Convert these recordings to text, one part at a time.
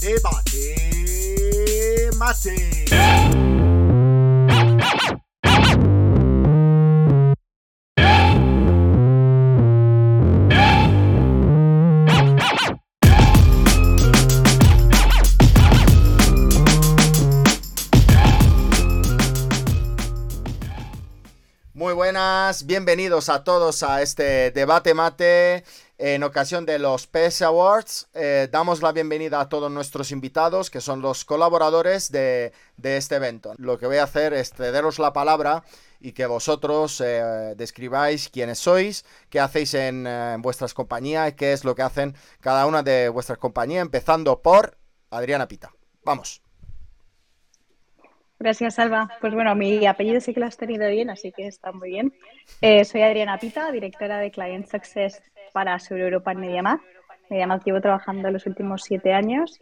Debate Mate. Muy buenas, bienvenidos a todos a este debate mate en ocasión de los PS Awards. Eh, damos la bienvenida a todos nuestros invitados, que son los colaboradores de, este evento. Lo que voy a hacer es cederos la palabra y que vosotros eh, describáis quiénes sois, qué hacéis en, eh, en vuestras compañías y qué es lo que hacen cada una de vuestras compañías, empezando por Adriana Pita. Vamos. Gracias, Salva. Pues bueno, mi apellido sí que lo has tenido bien, así que está muy bien. Soy Adriana Pita, directora de Client Success para Sur Europa en MediaMath. MediaMath llevo trabajando los últimos siete años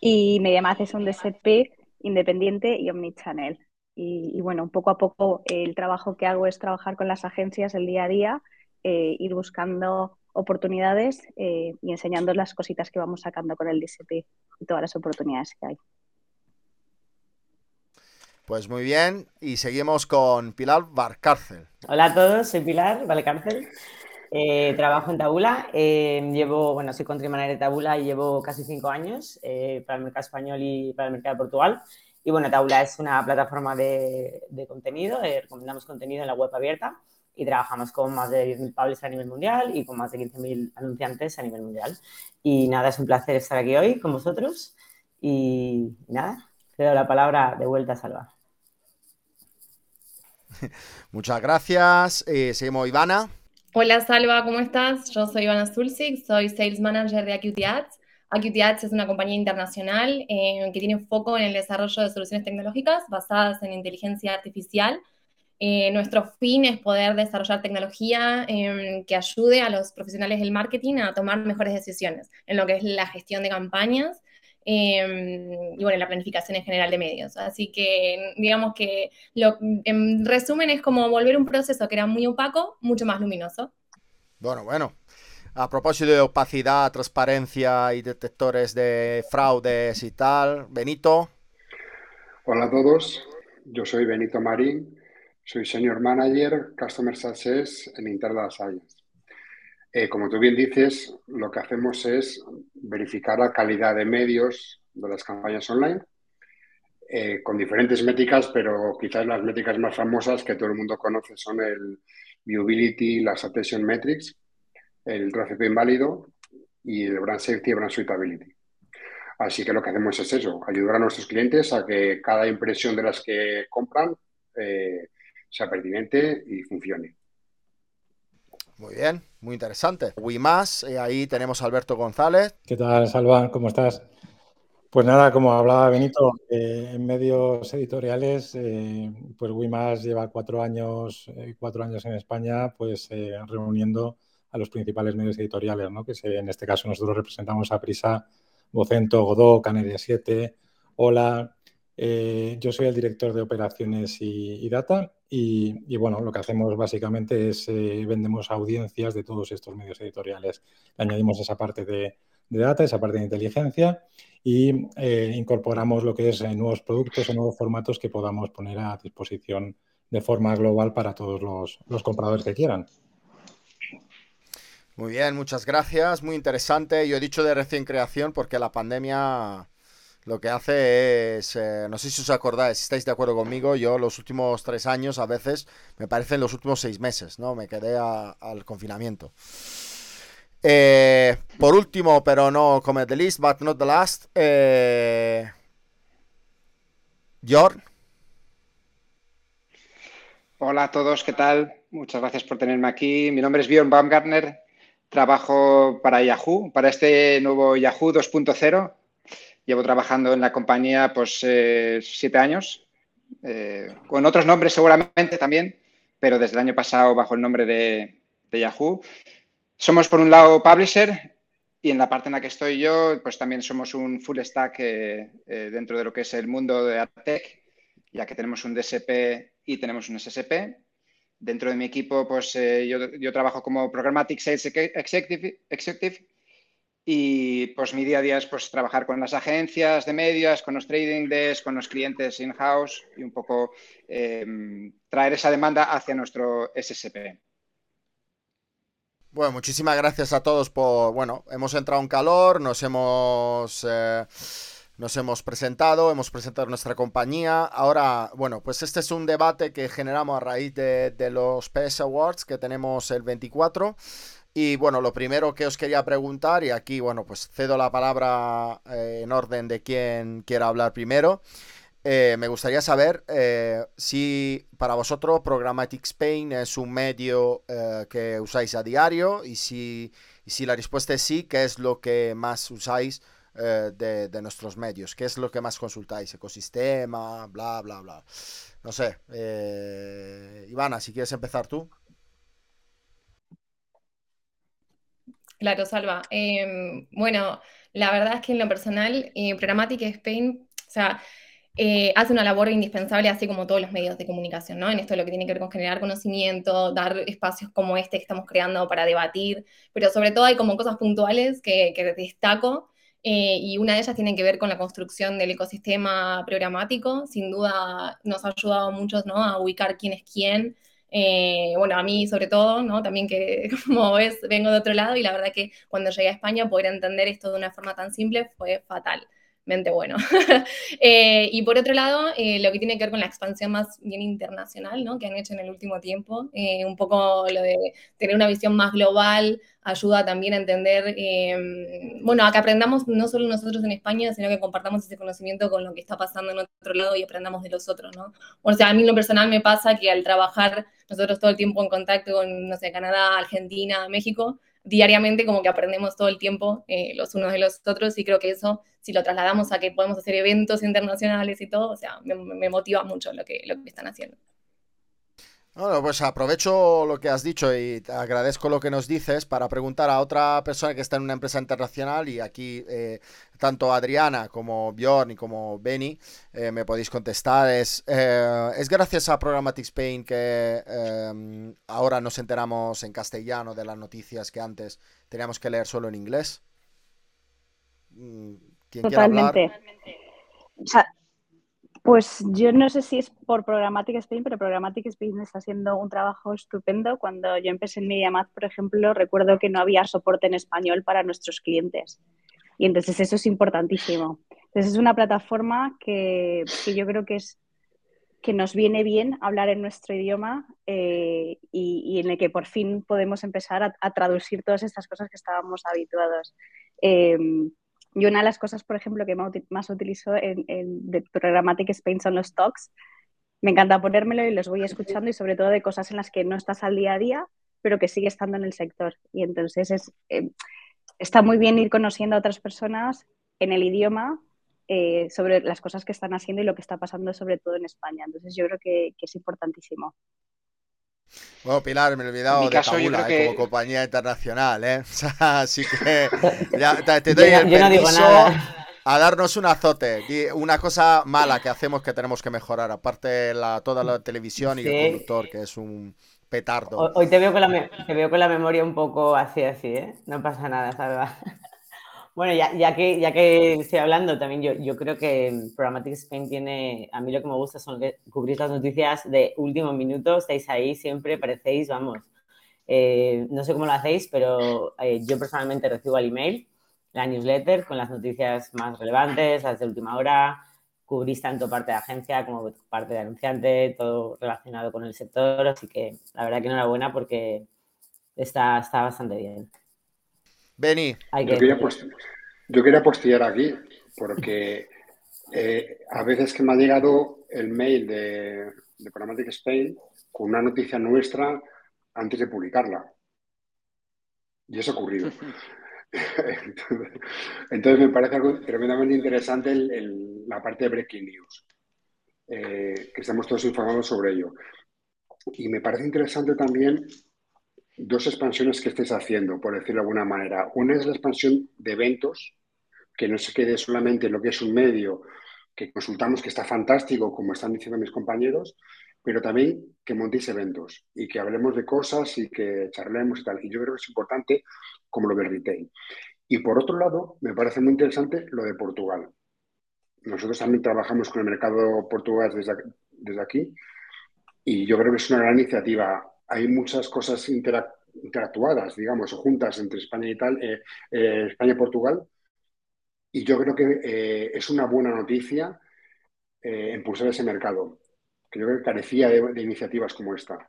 y MediaMath es un DSP independiente y omnichannel. Y, y, bueno, poco a poco el trabajo que hago es trabajar con las agencias el día a día, eh, ir buscando oportunidades eh, y enseñando las cositas que vamos sacando con el DSP y todas las oportunidades que hay. Pues muy bien, y seguimos con Pilar Valcárcel. Hola a todos, soy Pilar Valcárcel. Eh, trabajo en Tabula. Eh, llevo, bueno, soy country de Tabula y llevo casi cinco años eh, para el mercado español y para el mercado de Portugal. Y bueno, Tabula es una plataforma de, contenido, recomendamos contenido en la web abierta y trabajamos con más de 10.000 publishers a nivel mundial y con más de 15.000 anunciantes a nivel mundial. Y nada, es un placer estar aquí hoy con vosotros. Y nada, le doy la palabra de vuelta a Salva. Muchas gracias. Seguimos Ivana. Hola Salva, ¿cómo estás? Yo soy Ivana Sulzig, soy Sales Manager de Acuity Ads. Acuity Ads es una compañía internacional eh, que tiene foco en el desarrollo de soluciones tecnológicas basadas en inteligencia artificial. Eh, nuestro fin es poder desarrollar tecnología eh, que ayude a los profesionales del marketing a tomar mejores decisiones en lo que es la gestión de campañas eh, y bueno, la planificación en general de medios. Así que digamos que lo, en resumen es como volver un proceso que era muy opaco, mucho más luminoso. Bueno, bueno. A propósito de opacidad, transparencia y detectores de fraudes y tal, Benito. Hola a todos, yo soy Benito Marín, soy Senior Manager Customer Success en Interdata Science. Eh, como tú bien dices, lo que hacemos es verificar la calidad de medios de las campañas online eh, con diferentes métricas, pero quizás las métricas más famosas que todo el mundo conoce son el Viewability, las Attention Metrics, el RCP inválido y el Brand Safety y Brand Suitability. Así que lo que hacemos es eso, ayudar a nuestros clientes a que cada impresión de las que compran eh, sea pertinente y funcione. Muy bien, muy interesante. WIMAS, eh, ahí tenemos a Alberto González. ¿Qué tal, Salva? ¿Cómo estás? Pues nada, como hablaba Benito, eh, en medios editoriales, eh, pues WIMAS lleva cuatro años, cuatro años en España, pues reuniendo a los principales medios editoriales, ¿no? Que en este caso nosotros representamos a Prisa, Vocento, Godó, Caneria 7, Hola. yo soy el director de operaciones y data y, bueno, lo que hacemos básicamente es eh, vendemos audiencias de todos estos medios editoriales. Le añadimos esa parte de, de, data, esa parte de inteligencia y eh, incorporamos lo que es eh, nuevos productos o nuevos formatos que podamos poner a disposición de forma global para todos los, los compradores que quieran. Muy bien, muchas gracias. Muy interesante. Yo he dicho de recién creación porque la pandemia lo que hace es, eh, no sé si os acordáis, si estáis de acuerdo conmigo, yo los últimos tres años a veces me parecen los últimos seis meses, ¿no? Me quedé al confinamiento. Eh, por último, pero no como the least, but not the last, eh. Hola a todos, ¿qué tal? Muchas gracias por tenerme aquí. Mi nombre es Bjorn Baumgartner, trabajo para Yahoo, para este nuevo Yahoo 2.0 Llevo trabajando en la compañía pues eh, siete años, eh, con otros nombres seguramente también, pero desde el año pasado bajo el nombre de, Yahoo. Somos por un lado publisher y en la parte en la que estoy yo pues también somos un full stack eh, dentro de lo que es el mundo de AdTech, ya que tenemos un DSP y tenemos un SSP. Dentro de mi equipo pues yo, trabajo como Programmatic Sales Executive Y pues mi día a día es pues trabajar con las agencias de medios, con los trading desks, con los clientes in-house y un poco em, traer esa demanda hacia nuestro SSP. Bueno, muchísimas gracias a todos por, bueno, hemos entrado en calor, nos hemos... Eh, nos hemos presentado, hemos presentado nuestra compañía. Ahora, bueno, pues este es un debate que generamos a raíz de, los PS Awards que tenemos el 24. Y bueno, lo primero que os quería preguntar, y aquí, bueno, pues cedo la palabra eh, en orden de quien quiera hablar primero. Eh, me gustaría saber eh, si para vosotros Programmatic Spain es un medio que usáis a diario y si, si la respuesta es sí, ¿qué es lo que más usáis de, nuestros medios? ¿Qué es lo que más consultáis? ¿Ecosistema? Bla, bla, bla. No sé. Ivana, si quieres empezar tú. Claro, Salva. Em, bueno, la verdad es que en lo personal, eh, Programmatic Spain, o sea, eh, hace una labor indispensable, así como todos los medios de comunicación, ¿no? En esto lo que tiene que ver con generar conocimiento, dar espacios como este que estamos creando para debatir, pero sobre todo hay como cosas puntuales que, destaco. Eh, y una de ellas tiene que ver con la construcción del ecosistema programático. Sin duda nos ha ayudado mucho ¿no? a ubicar quién es quién, eh, bueno, a mí sobre todo, ¿no? También que, como ves, vengo de otro lado y la verdad que cuando llegué a España poder entender esto de una forma tan simple fue fatal bueno. Eh, y por otro lado, eh, lo que tiene que ver con la expansión más bien internacional, ¿no? Que han hecho en el último tiempo, eh, un poco lo de tener una visión más global, ayuda también a entender, bueno, a que aprendamos no solo nosotros en España, sino que compartamos ese conocimiento con lo que está pasando en otro lado y aprendamos de los otros, ¿no? O sea, a mí lo personal me pasa que al trabajar nosotros todo el tiempo en contacto con, no sé, Canadá, Argentina, México, diariamente como que aprendemos todo el tiempo eh, los unos de los otros y creo que eso, si lo trasladamos a que podemos hacer eventos internacionales y todo, o sea, me, motiva mucho lo que, lo que están haciendo. Bueno, pues aprovecho lo que has dicho y agradezco lo que nos dices para preguntar a otra persona que está en una empresa internacional y aquí eh, tanto Adriana como Bjorn y como Benny eh, me podéis contestar. Es, eh, es gracias a Programmatic Spain que em, ahora nos enteramos en castellano de las noticias que antes teníamos que leer solo en inglés. Mm, ¿Quién Totalmente. hablar? Pues yo no sé si es por Programmatic Spain, pero Programmatic Spain está haciendo un trabajo estupendo. Cuando yo empecé en MediaMath, por ejemplo, recuerdo que no había soporte en español para nuestros clientes. Y entonces eso es importantísimo. Entonces es una plataforma que, yo creo que es que nos viene bien hablar en nuestro idioma eh, y, en el que por fin podemos empezar a, traducir todas estas cosas que estábamos habituados. Eh, y una de las cosas, por ejemplo, que más utilizo en, en de Programmatic Spain son los talks. Me encanta ponérmelo y los voy escuchando y sobre todo de cosas en las que no estás al día a día, pero que sigue estando en el sector. Y entonces es, eh, está muy bien ir conociendo a otras personas en el idioma eh, sobre las cosas que están haciendo y lo que está pasando sobre todo en España. Entonces yo creo que, que es importantísimo. Bueno, Pilar, me he olvidado de Tabula eh, como compañía internacional, ¿eh? así que ya, te, doy el permiso a darnos un azote. Una cosa mala que hacemos que tenemos que mejorar, aparte la, toda la televisión y el conductor, que es un petardo. Hoy te veo con la, te veo con la memoria un poco así, así, ¿eh? No pasa nada, ¿sabes? Bueno, ya, que, ya que estoy hablando, también yo, yo creo que Programmatic Spain tiene, a mí lo que me gusta son que cubrir las noticias de último minuto, estáis ahí siempre, parecéis, vamos, eh, no sé cómo lo hacéis, pero eh, yo personalmente recibo el email, la newsletter con las noticias más relevantes, las de última hora, cubrís tanto parte de agencia como parte de anunciante, todo relacionado con el sector, así que la verdad que enhorabuena porque está, está bastante bien. Beni. Yo quería, postillar aquí, porque eh, a veces que me ha llegado el mail de, de Programmatic Spain con una noticia nuestra antes de publicarla. Y eso ha ocurrido. entonces, me parece algo tremendamente interesante la parte de Breaking News, eh, que estamos todos informados sobre ello. Y me parece interesante también dos expansiones que estés haciendo, por decirlo de alguna manera. Una es la expansión de eventos, que no se quede solamente en lo que es un medio que consultamos, que está fantástico, como están diciendo mis compañeros, pero también que montéis eventos y que hablemos de cosas y que charlemos y tal. Y yo creo que es importante como lo del retail. Y por otro lado, me parece muy interesante lo de Portugal. Nosotros también trabajamos con el mercado portugués desde, aquí y yo creo que es una gran iniciativa. Hay muchas cosas interactuadas, digamos, o juntas entre España y tal, eh, eh, España y Portugal. Y yo creo que eh, es una buena noticia impulsar ese mercado, que yo creo que carecía de iniciativas como esta.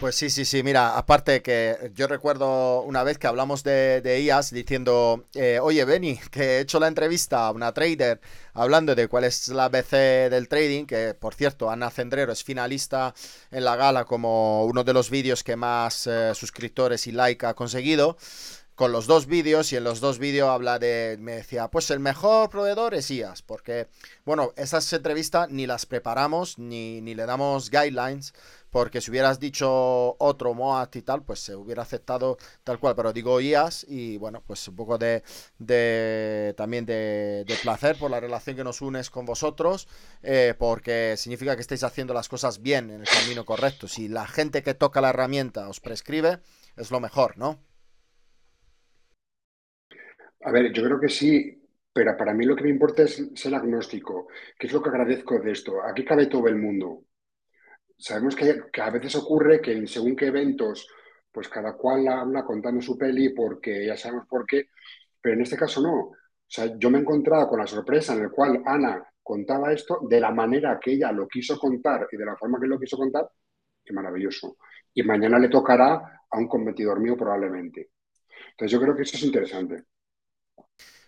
Pues sí, sí, sí, mira, aparte que yo recuerdo una vez que hablamos de, de IAS diciendo, eh, oye Benny, que he hecho la entrevista a una trader hablando de cuál es la BC del trading, que por cierto, Ana Cendrero es finalista en la gala como uno de los vídeos que más eh, suscriptores y like ha conseguido con los dos vídeos y en los dos vídeos habla de, me decía, pues el mejor proveedor es IAS, porque, bueno, esas entrevistas ni las preparamos ni, ni le damos guidelines, porque si hubieras dicho otro MOAT y tal, pues se hubiera aceptado tal cual, pero digo IAS y bueno, pues un poco de, también de, placer por la relación que nos unes con vosotros, eh, porque significa que estáis haciendo las cosas bien en el camino correcto. Si la gente que toca la herramienta os prescribe, es lo mejor, ¿no? A ver, yo creo que sí, pero para mí lo que me importa es ser agnóstico, que es lo que agradezco de esto. Aquí cabe todo el mundo sabemos que, a veces ocurre que en según qué eventos, pues cada cual habla contando su peli porque ya sabemos por qué, pero en este caso no. O sea, yo me he encontrado con la sorpresa en la cual Ana contaba esto de la manera que ella lo quiso contar y de la forma que lo quiso contar, qué maravilloso. Y mañana le tocará a un competidor mío probablemente. Entonces yo creo que eso es interesante.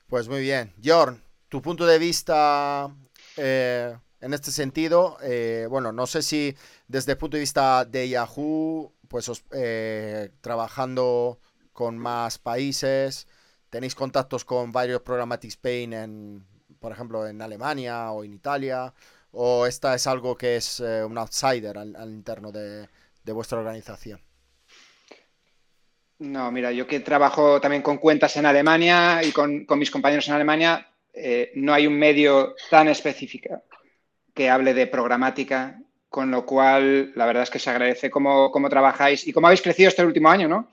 Pues muy bien. Jorn, tu punto de vista eh, en este sentido, eh, bueno, no sé si desde el punto de vista de Yahoo, pues eh, trabajando con más países, tenéis contactos con varios Programmatic Spain, en, por ejemplo, en Alemania o en Italia, o esta es algo que es eh, un outsider al, interno de, vuestra organización. No, mira, yo que trabajo también con cuentas en Alemania y con, mis compañeros en Alemania, no hay un medio tan específico que hable de programática, con lo cual la verdad es que se agradece cómo, trabajáis y cómo habéis crecido este último año, ¿no?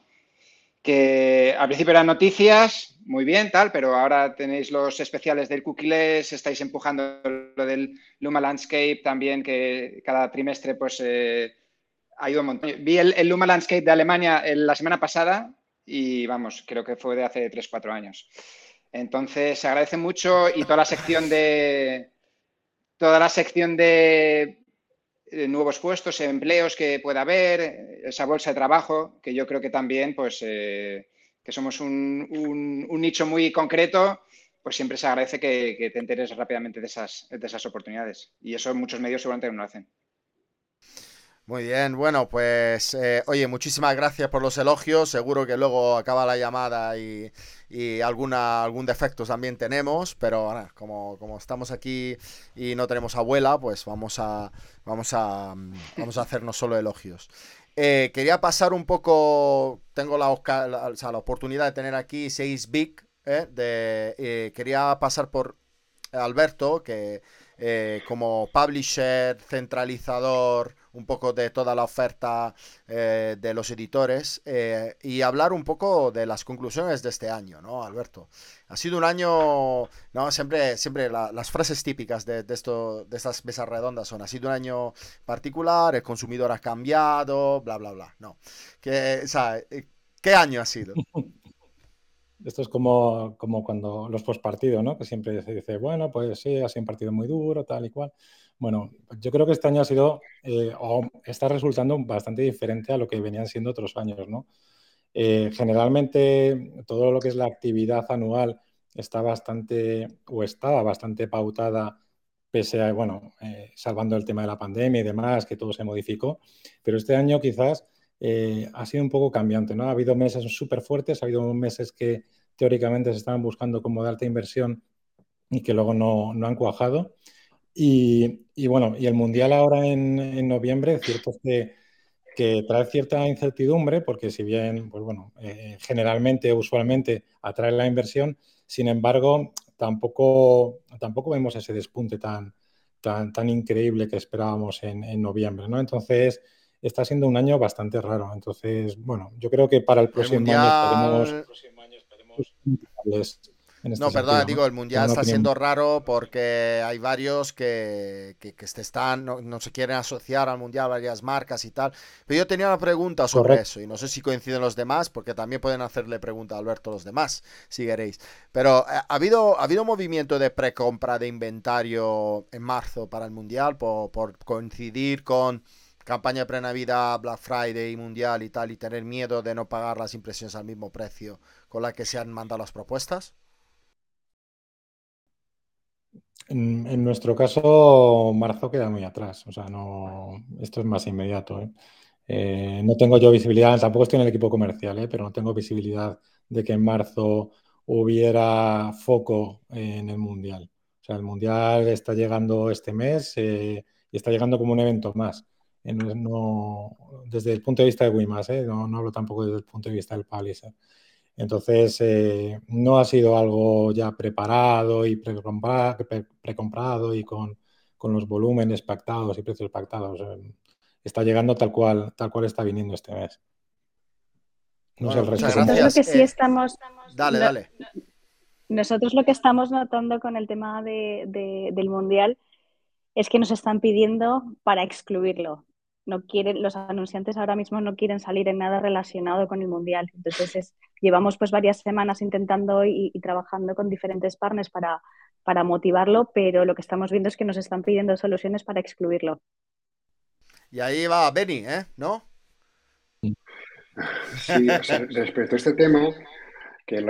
Que al principio eran noticias, muy bien, tal, pero ahora tenéis los especiales del Cookieless, estáis empujando lo del Luma Landscape también, que cada trimestre pues eh, ido un montón. Vi el, Luma Landscape de Alemania la semana pasada y vamos, creo que fue de hace 3-4 años. Entonces, se agradece mucho y toda la sección de, toda la sección de nuevos puestos, empleos que pueda haber, esa bolsa de trabajo, que yo creo que también, pues, eh, que somos un, nicho muy concreto, pues siempre se agradece que, te enteres rápidamente de esas, de esas oportunidades. Y eso muchos medios seguramente no lo hacen. Muy bien, bueno, pues eh, oye, muchísimas gracias por los elogios. Seguro que luego acaba la llamada y, alguna, algún defecto también tenemos, pero como, como estamos aquí y no tenemos abuela, pues vamos a, vamos a, vamos a hacernos solo elogios. Eh, quería pasar un poco, tengo la, la, oportunidad de tener aquí seis big, eh, de, quería pasar por Alberto, que como publisher, centralizador, un poco de toda la oferta eh, de los editores eh, y hablar un poco de las conclusiones de este año, ¿no, Alberto? Ha sido un año, no, siempre, siempre las frases típicas de, esto, de estas mesas redondas son, ha sido un año particular, el consumidor ha cambiado, bla, bla, bla. No, que, eh, ¿qué año ha sido? Esto es como, como cuando los postpartidos, ¿no? Que siempre se dice, bueno, pues sí, ha sido un partido muy duro, tal y cual. Bueno, yo creo que este año ha sido, eh, o está resultando bastante diferente a lo que venían siendo otros años, ¿no? Eh, generalmente todo lo que es la actividad anual está bastante, o estaba bastante pautada, pese a, bueno, eh, salvando el tema de la pandemia y demás, que todo se modificó, pero este año quizás ha sido un poco cambiante, ¿no? Ha habido meses súper fuertes, ha habido meses que teóricamente se estaban buscando como de alta inversión y que luego no, no han cuajado. Y, bueno, y el Mundial ahora en, noviembre, cierto que, que, trae cierta incertidumbre, porque si bien, pues bueno, eh, generalmente, usualmente atrae la inversión, sin embargo, tampoco, tampoco vemos ese despunte tan, tan, tan increíble que esperábamos en, noviembre, ¿no? Entonces, está siendo un año bastante raro. Entonces, bueno, yo creo que para el próximo año este no, perdona, digo, el mundial está siendo raro porque hay varios que, que, que están, no, se quieren asociar al mundial, varias marcas y tal. Pero yo tenía una pregunta sobre eso y no sé si coinciden los demás, porque también pueden hacerle pregunta a Alberto los demás, si queréis. Pero eh, ¿ha habido, ¿ha habido movimiento de precompra de inventario en marzo para el mundial por, por coincidir con campaña pre-Navidad, Black Friday Mundial y tal, y tener miedo de no pagar las impresiones al mismo precio con la que se han mandado las propuestas? En, nuestro caso, marzo queda muy atrás. O sea, no, esto es más inmediato. ¿eh? Eh, no tengo yo visibilidad, tampoco estoy en el equipo comercial, ¿eh? pero no tengo visibilidad de que en marzo hubiera foco en el Mundial. O sea, el Mundial está llegando este mes y está llegando como un evento más. No, desde el punto de vista de Wimas, no, no, hablo tampoco desde el punto de vista del publisher. Entonces, eh, no ha sido algo ya preparado y precomprado y con, los volúmenes pactados y precios pactados. Eh, está llegando tal cual, tal cual está viniendo este mes. No sé el resto. Nosotros lo que sí eh, estamos... Dale, dale. Nosotros lo que estamos notando con el tema del Mundial es que nos están pidiendo para excluirlo no quieren, los anunciantes ahora mismo no quieren salir en nada relacionado con el mundial. Entonces llevamos pues varias semanas intentando y, trabajando con diferentes partners para, para motivarlo, pero lo que estamos viendo es que nos están pidiendo soluciones para excluirlo. Y ahí va Benny, ¿eh? ¿No? Sí, respecto a este tema, que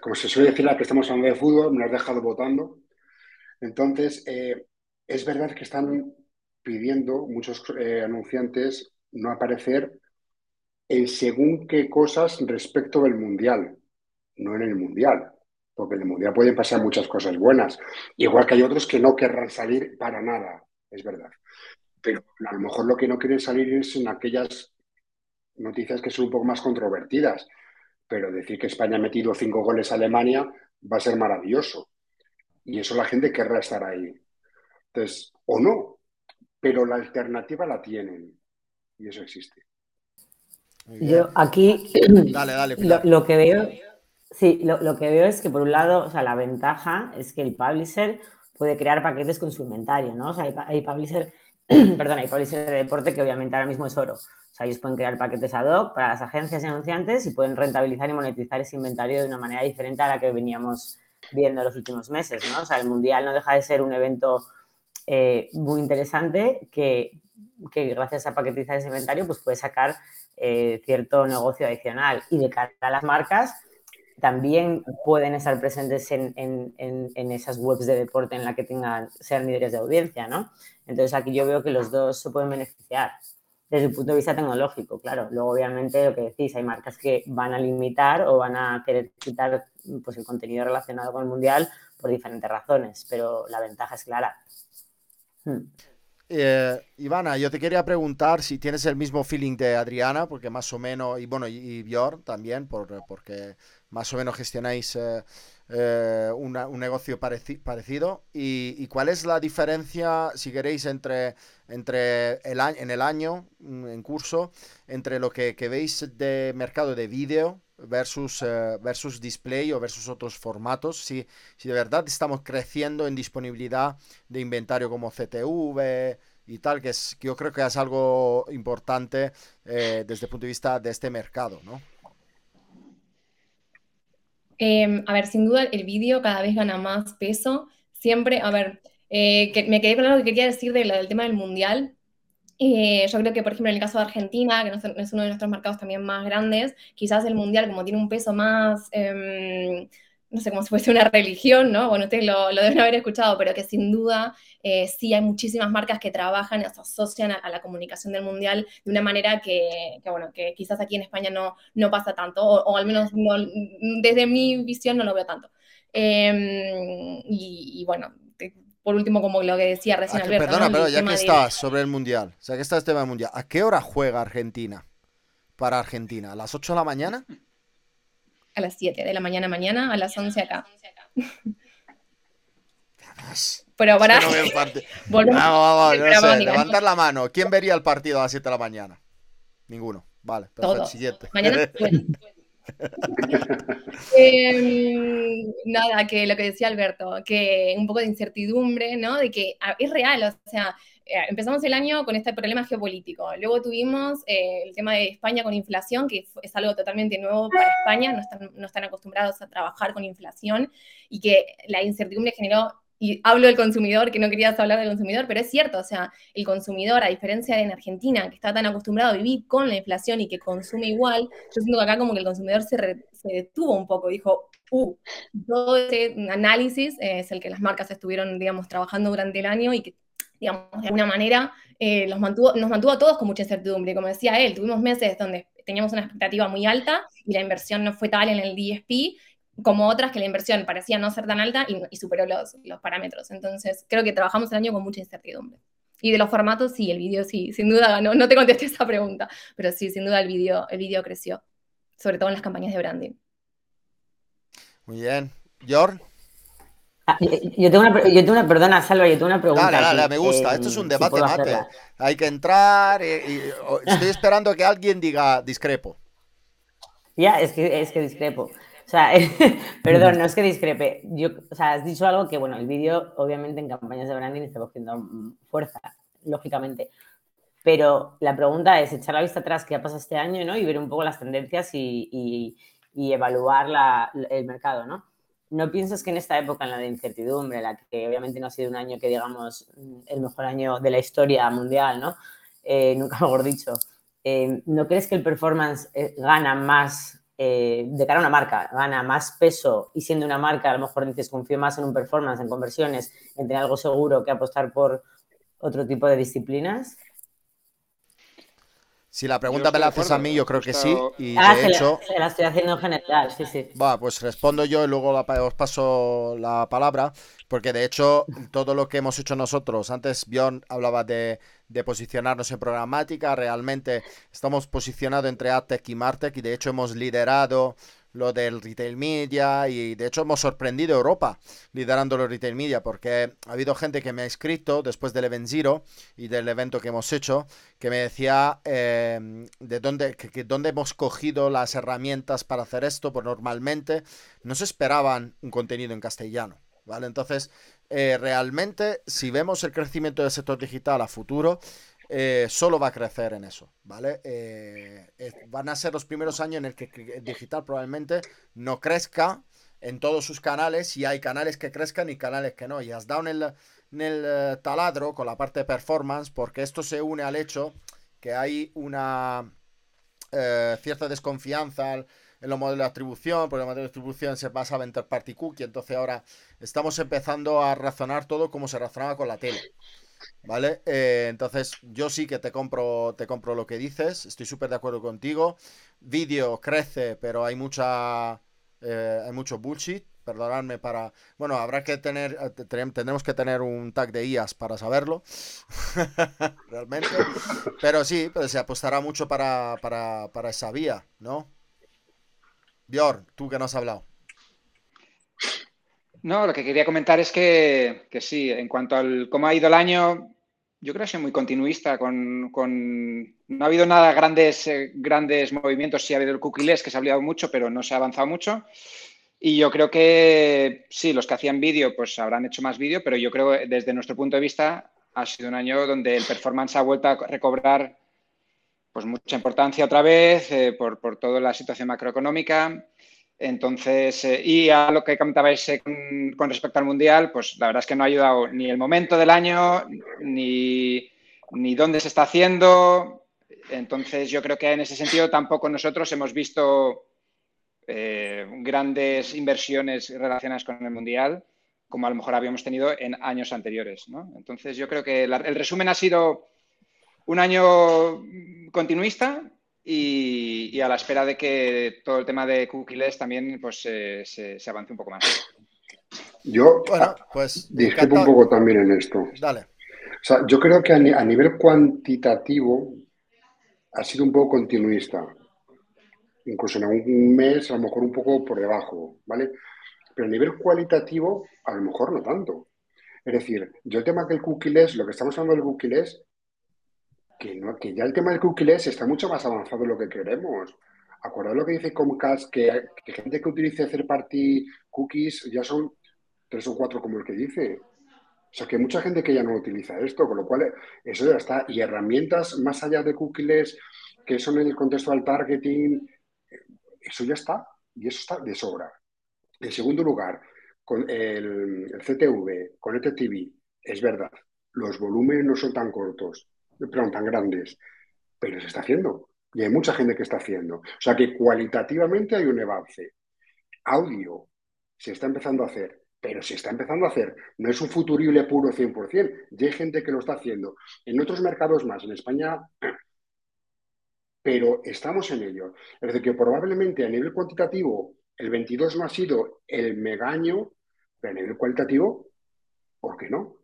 como se suele decir, la que estamos hablando de fútbol, me lo has dejado votando. Entonces, eh, es verdad que están pidiendo muchos eh, anunciantes no aparecer en según qué cosas respecto del Mundial, no en el Mundial, porque en el Mundial pueden pasar muchas cosas buenas, igual que hay otros que no querrán salir para nada, es verdad. Pero a lo mejor lo que no quieren salir es en aquellas noticias que son un poco más controvertidas, pero decir que España ha metido cinco goles a Alemania va a ser maravilloso. Y eso la gente querrá estar ahí. Entonces, o no, pero la alternativa la tienen y eso existe. Yo aquí dale, dale, lo, que veo, sí, lo, que veo es que por un lado, o sea, la ventaja es que el publisher puede crear paquetes con su inventario, ¿no? O sea, hay, publisher, perdón, hay publisher de deporte que obviamente ahora mismo es oro. O sea, ellos pueden crear paquetes ad hoc para las agencias y anunciantes y pueden rentabilizar y monetizar ese inventario de una manera diferente a la que veníamos viendo en los últimos meses, ¿no? O sea, el Mundial no deja de ser un evento eh, muy interesante que, gracias a paquetizar ese inventario pues puede sacar eh, cierto negocio adicional. Y de cara a las marcas, también pueden estar presentes en, esas webs de deporte en la que tengan, sean líderes de audiencia, ¿no? Entonces aquí yo veo que los dos se pueden beneficiar desde el punto de vista tecnológico, claro. Luego, obviamente, lo que decís, hay marcas que van a limitar o van a querer quitar pues, el contenido relacionado con el Mundial por diferentes razones, pero la ventaja es clara. Eh, Ivana, yo te quería preguntar si tienes el mismo feeling de Adriana, porque más o menos, y bueno, y, Bjorn también, porque más o menos gestionáis eh, eh, un negocio parecido. Y, cuál es la diferencia, si queréis, entre, entre el en el año mm, en curso, entre lo que, que veis de mercado de vídeo versus, eh, versus display o versus otros formatos. Si, si de verdad estamos creciendo en disponibilidad de inventario como CTV y tal, que, es, que yo creo que es algo importante eh, desde el punto de vista de este mercado, ¿no? Em, a ver, sin duda el vídeo cada vez gana más peso. Siempre, a ver, eh, que me quedé con algo que quería decir del tema del mundial. Eh, yo creo que, por ejemplo, en el caso de Argentina, que no es, uno de nuestros mercados también más grandes, quizás el mundial, como tiene un peso más, em, no sé, como si fuese una religión, ¿no? Bueno, ustedes lo, deben haber escuchado, pero que sin duda eh, sí hay muchísimas marcas que trabajan, se asocian a, la comunicación del mundial de una manera que, bueno, que quizás aquí en España no, no pasa tanto, o, al menos desde mi visión no lo veo tanto. Em, y, y, bueno, por último, como lo que decía recién Alberto. Perdona, pero ya que estás sobre el Mundial, o sea, que está este tema del Mundial, ¿a qué hora juega Argentina? Para Argentina, ¿a las 8 de la mañana? A las 7 de la mañana mañana, a las 11 acá. Pero para... vamos, vamos, no sé, levantar la mano. ¿Quién vería el partido a las 7 de la mañana? Ninguno. Vale, perfecto. Siguiente. Mañana Em, nada, que lo que decía Alberto, que un poco de incertidumbre, ¿no? De que es real, o sea, eh, empezamos el año con este problema geopolítico. Luego tuvimos eh, el tema de España con inflación, que es algo totalmente nuevo para España, no están, no están acostumbrados a trabajar con inflación y que la incertidumbre generó y hablo del consumidor, que no querías hablar del consumidor, pero es cierto, o sea, el consumidor, a diferencia de en Argentina, que está tan acostumbrado a vivir con la inflación y que consume igual, yo siento que acá como que el consumidor se, detuvo un poco, dijo, uh, todo ese análisis es el que las marcas estuvieron, digamos, trabajando durante el año y que, digamos, de alguna manera eh, los mantuvo, nos mantuvo a todos con mucha incertidumbre. Como decía él, tuvimos meses donde teníamos una expectativa muy alta y la inversión no fue tal en el DSP como otras que la inversión parecía no ser tan alta y, superó los, los, parámetros. Entonces, creo que trabajamos el año con mucha incertidumbre. Y de los formatos, sí, el vídeo sí, sin duda. No te contesté esa pregunta, pero sí, sin duda el vídeo el video creció, sobre todo en las campañas de branding. Muy bien. ¿Yor? Ah, yo, tengo una, yo tengo una, perdona, Salva, yo tengo una pregunta. Dale, dale, me gusta. Esto es un debate mate. Hay que entrar y, estoy esperando que alguien diga discrepo. Ya, es que, es que discrepo. O sea, perdón, no es que discrepe. Yo, o sea, has dicho algo que, bueno, el vídeo obviamente en campañas de branding está cogiendo fuerza, lógicamente. Pero la pregunta es echar la vista atrás qué ha pasado este año, ¿no? Y ver un poco las tendencias y, evaluar el mercado, ¿no? ¿No piensas que en esta época, en la de incertidumbre, la que obviamente no ha sido un año que digamos el mejor año de la historia mundial, ¿no? Eh, nunca mejor dicho, eh, ¿no crees que el performance eh, gana más eh, de cara a una marca, gana más peso y siendo una marca, a lo mejor dices, confío más en un performance, en conversiones, en tener algo seguro que apostar por otro tipo de disciplinas? Si la pregunta me la haces a mí, yo creo que sí. Y ah, de hecho, la, se la estoy haciendo en general, sí, sí. Va, pues respondo yo y luego os paso la palabra, porque de hecho todo lo que hemos hecho nosotros, antes Bjorn hablaba de, de posicionarnos en programática, realmente estamos posicionados entre AdTech y MarTech y de hecho hemos liderado lo del retail media y de hecho hemos sorprendido a Europa liderando los retail media porque ha habido gente que me ha escrito después del Event Zero y del evento que hemos hecho que me decía em, de dónde, que, dónde hemos cogido las herramientas para hacer esto, pues normalmente no se esperaban un contenido en castellano. ¿Vale? Entonces, eh, realmente, si vemos el crecimiento del sector digital a futuro, eh, solo va a crecer en eso, ¿vale? Eh, van a ser los primeros años en el que el digital probablemente no crezca en todos sus canales y hay canales que crezcan y canales que no. Y has dado en el, eh, taladro con la parte de performance porque esto se une al hecho que hay una cierta desconfianza en los modelos de atribución, porque el modelo de atribución se basaba en third party cookie, entonces ahora estamos empezando a razonar todo como se razonaba con la tele. ¿Vale? Eh, entonces, yo sí que te compro, te compro lo que dices, estoy súper de acuerdo contigo. Vídeo crece, pero hay mucha. Eh, hay mucho bullshit. Perdonadme para. Bueno, habrá que tener. Eh, tendremos que tener un tag de IAS para saberlo. Realmente. Pero sí, pues se apostará mucho para, para, para esa vía, ¿no? Bjorn, tú que no has hablado. No, lo que quería comentar es que, sí, en cuanto al cómo ha ido el año, yo creo que soy muy continuista con, no ha habido nada grandes, eh, grandes movimientos, sí ha habido el cookie-less que se ha hablado mucho, pero no se ha avanzado mucho. Y yo creo que sí, los que hacían vídeo, pues habrán hecho más vídeo, pero yo creo que desde nuestro punto de vista ha sido un año donde el performance ha vuelto a recobrar pues mucha importancia otra vez eh, por, por toda la situación macroeconómica. Entonces, eh, y a lo que comentabais eh, con, respecto al Mundial, pues la verdad es que no ha ayudado ni el momento del año, ni, ni dónde se está haciendo. Entonces, yo creo que en ese sentido tampoco nosotros hemos visto eh, grandes inversiones relacionadas con el Mundial, como a lo mejor habíamos tenido en años anteriores. Entonces, yo creo que el resumen ha sido un año continuista, y, a la espera de que todo el tema de cookies también pues, se, avance un poco más. Yo bueno, pues, discrepo un poco también en esto. Dale. O sea, yo creo que a, nivel cuantitativo ha sido un poco continuista. Incluso en algún mes a lo mejor un poco por debajo, ¿vale? Pero a nivel cualitativo a lo mejor no tanto. Es decir, yo el tema que el cookies, lo que estamos hablando del cookies, que, no, que ya el tema del cookies está mucho más avanzado de lo que queremos. Acordad lo que dice Comcast, que, gente que utilice hacer party cookies ya son tres o cuatro como el que dice. O sea, que hay mucha gente que ya no utiliza esto, con lo cual eso ya está. Y herramientas más allá de cookies, que son en el contexto del targeting, eso ya está. Y eso está de sobra. En segundo lugar, con el, CTV, con el TV, es verdad, los volúmenes no son tan cortos, perdón, tan grandes, pero se está haciendo. Y hay mucha gente que está haciendo. O sea que cualitativamente hay un avance. Audio se está empezando a hacer, pero se está empezando a hacer. No es un futurible puro 100%. Ya hay gente que lo está haciendo. En otros mercados más, en España, pero estamos en ello. Es decir, que probablemente a nivel cuantitativo el 22 no ha sido el megaño, pero a nivel cualitativo, ¿por qué no?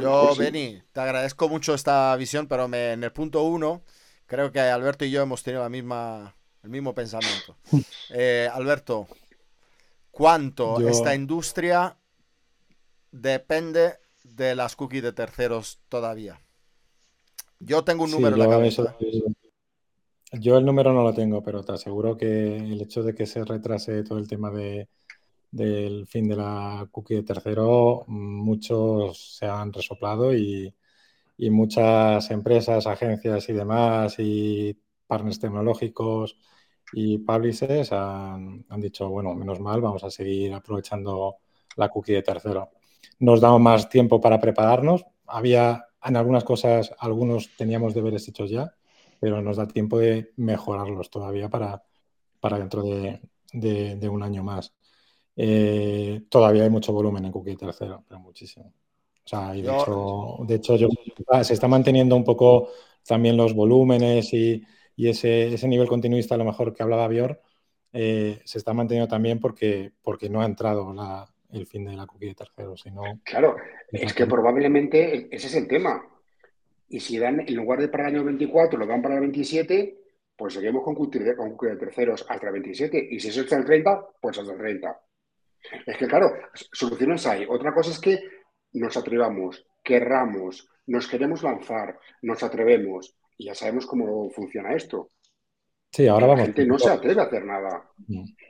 Yo, Benny, te agradezco mucho esta visión, pero en el punto uno, creo que Alberto y yo hemos tenido la misma, el mismo pensamiento. Eh, Alberto, ¿cuánto esta industria depende de las cookies de terceros todavía? Yo tengo un número en la cabeza. yo el número no lo tengo, pero te aseguro que el hecho de que se retrase todo el tema de, del fin de la cookie de tercero, muchos se han resoplado y, muchas empresas, agencias y demás y partners tecnológicos y publishers han, dicho, bueno, menos mal, vamos a seguir aprovechando la cookie de tercero. Nos damos más tiempo para prepararnos. Había en algunas cosas, algunos teníamos deberes hechos ya, pero nos da tiempo de mejorarlos todavía para, para dentro de un año más. Eh, todavía hay mucho volumen en cookie tercero, pero muchísimo. O sea, de, hecho, de hecho yo, ah, se está manteniendo un poco también los volúmenes y, ese, nivel continuista, a lo mejor que hablaba Bior, eh, se está manteniendo también porque, porque no ha entrado el fin de la cookie de tercero. Sino, claro, es que probablemente ese es el tema. Y si dan, en lugar de para el año 24, lo dan para el 27, pues seguimos con cookie de terceros hasta el 27. Y si es hasta el 30, pues hasta el 30. Es que, claro, soluciones hay. Otra cosa es que nos atrevamos, querramos, nos queremos lanzar, nos atrevemos y ya sabemos cómo funciona esto. Sí, ahora vamos. La gente no se atreve a hacer nada.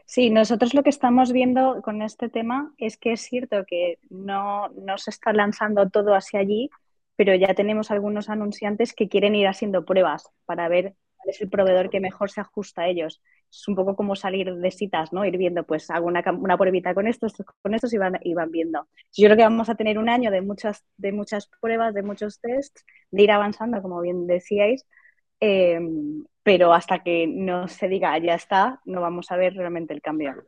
Sí, nosotros lo que estamos viendo con este tema es que es cierto que no, no se está lanzando todo hacia allí, pero ya tenemos algunos anunciantes que quieren ir haciendo pruebas para ver es el proveedor que mejor se ajusta a ellos es un poco como salir de citas, ¿no? Ir viendo, pues hago una, una pruebita con estos, con estos y van, y van viendo. Yo creo que vamos a tener un año de muchas, de muchas pruebas, de muchos tests, de ir avanzando, como bien decíais, em, pero hasta que no se diga ya está, no vamos a ver realmente el cambio.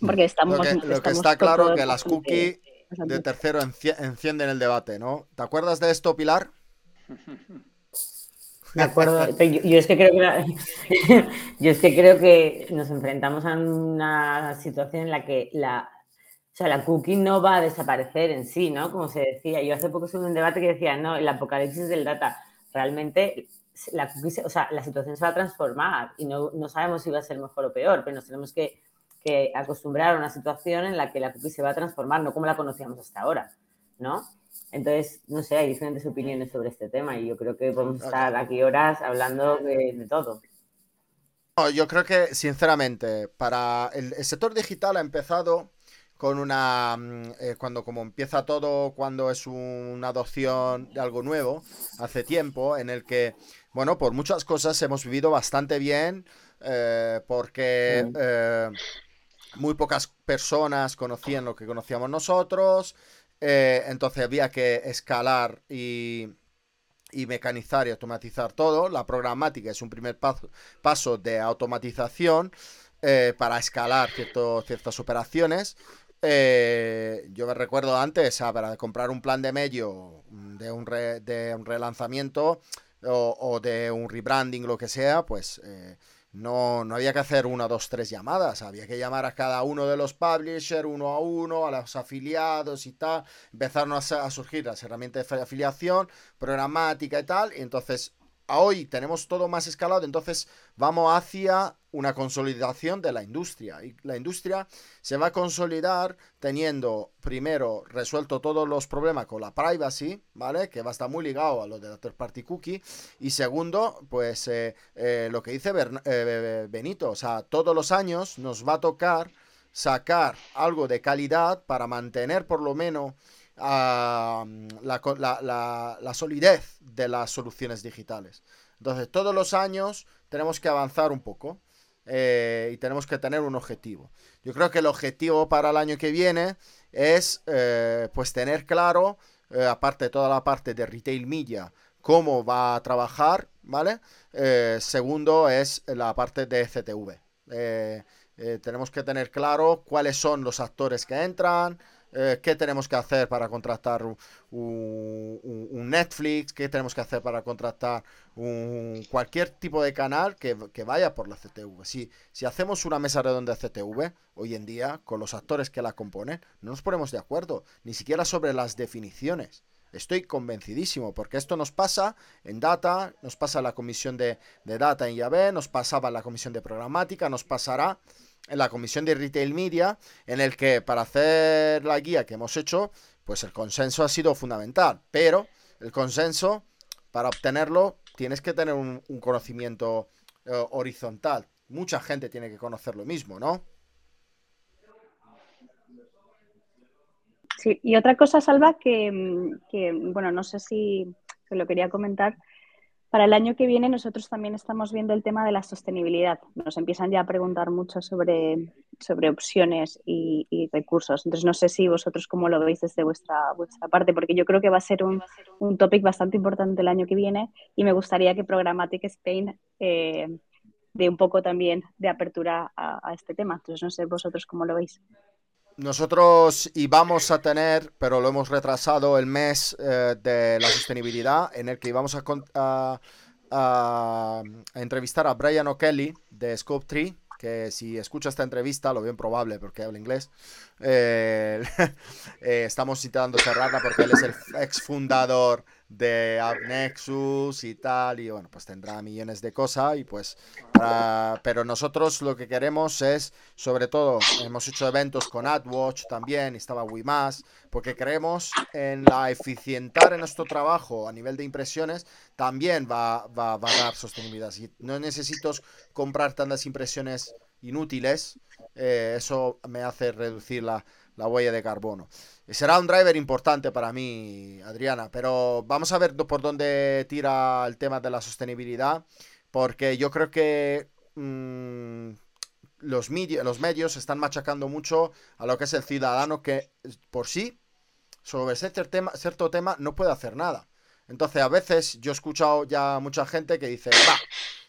Porque estamos. Lo que, está claro es que las cookies de tercero encienden el debate, ¿no? ¿Te acuerdas de esto, Pilar? De acuerdo. Yo, es que creo que yo es que creo que nos enfrentamos a una situación en la que la, o sea, la cookie no va a desaparecer en sí, ¿no? Como se decía. Yo hace poco estuve un debate que decía, no, el apocalipsis del data. Realmente la cookie, o sea, la situación se va a transformar y no, no sabemos si va a ser mejor o peor, pero nos tenemos que, que acostumbrar a una situación en la que la cookie se va a transformar, no como la conocíamos hasta ahora, ¿no? Entonces, no sé, hay diferentes opiniones sobre este tema y yo creo que podemos estar aquí horas hablando de, todo. yo creo que, sinceramente, para el, sector digital ha empezado con una mm, eh, cuando como empieza todo cuando es una adopción de algo nuevo hace tiempo en el que bueno por muchas cosas hemos vivido bastante bien eh, porque eh, muy pocas personas conocían lo que conocíamos nosotros eh, entonces había que escalar y, mecanizar y automatizar todo. La programática es un primer paso, de automatización eh, para escalar ciertas operaciones. Eh, yo me recuerdo antes, para comprar un plan de medio de un, de un relanzamiento o, de un rebranding, lo que sea, pues no, no había que hacer una, dos, tres llamadas, había que llamar a cada uno de los publishers uno a uno, a los afiliados y tal. Empezaron a, surgir las herramientas de afiliación, programática y tal. Y entonces, hoy tenemos todo más escalado, entonces vamos hacia una consolidación de la industria. Y la industria se va a consolidar teniendo, primero, resuelto todos los problemas con la privacy, ¿vale? Que va a estar muy ligado a lo de la third party cookie. Y segundo, pues eh, eh, lo que dice eh, Benito, o sea, todos los años nos va a tocar sacar algo de calidad para mantener por lo menos la, la, solidez de las soluciones digitales. Entonces, todos los años tenemos que avanzar un poco eh, y tenemos que tener un objetivo. Yo creo que el objetivo para el año que viene es eh, pues tener claro, eh, aparte de toda la parte de retail media, cómo va a trabajar, ¿vale? segundo es la parte de CTV. tenemos que tener claro cuáles son los actores que entran, eh, qué tenemos que hacer para contratar un, Netflix, qué tenemos que hacer para contratar un, cualquier tipo de canal que, vaya por la CTV. Si, si hacemos una mesa redonda de CTV, hoy en día, con los actores que la componen, no nos ponemos de acuerdo, ni siquiera sobre las definiciones. Estoy convencidísimo, porque esto nos pasa en Data, nos pasa en la comisión de, Data en Yahvé, nos pasaba en la comisión de programática, nos pasará en la comisión de Retail Media, en el que para hacer la guía que hemos hecho, pues el consenso ha sido fundamental. Pero el consenso, para obtenerlo, tienes que tener un, conocimiento eh, horizontal. Mucha gente tiene que conocer lo mismo, ¿no? Sí, y otra cosa, Salva, que, bueno, no sé si lo quería comentar, para el año que viene nosotros también estamos viendo el tema de la sostenibilidad. Nos empiezan ya a preguntar mucho sobre, sobre opciones y, recursos. Entonces no sé si vosotros cómo lo veis desde vuestra, vuestra parte, porque yo creo que va a ser un, un topic bastante importante el año que viene y me gustaría que Programmatic Spain eh, dé un poco también de apertura a, este tema. Entonces no sé vosotros cómo lo veis. Nosotros íbamos a tener, pero lo hemos retrasado, el mes eh, de la sostenibilidad, en el que íbamos a, entrevistar a Brian O'Kelly de Scope 3, que si escucha esta entrevista, lo veo improbable porque habla inglés, eh, eh, estamos intentando cerrarla porque él es el ex fundador de AppNexus y tal, y bueno, pues tendrá millones de cosas, y pues, pero nosotros lo que queremos es, sobre todo, hemos hecho eventos con AdWatch también, estaba WeMass, porque creemos en la eficientar en nuestro trabajo a nivel de impresiones, también va, va, a dar sostenibilidad. Si no necesito comprar tantas impresiones inútiles, eh, eso me hace reducir la, la huella de carbono. Será un driver importante para mí, Adriana, pero vamos a ver por dónde tira el tema de la sostenibilidad, porque yo creo que mm, los, los medios están machacando mucho a lo que es el ciudadano que por sí, sobre cierto tema, cierto tema, no puede hacer nada. Entonces, a veces yo he escuchado ya mucha gente que dice, va,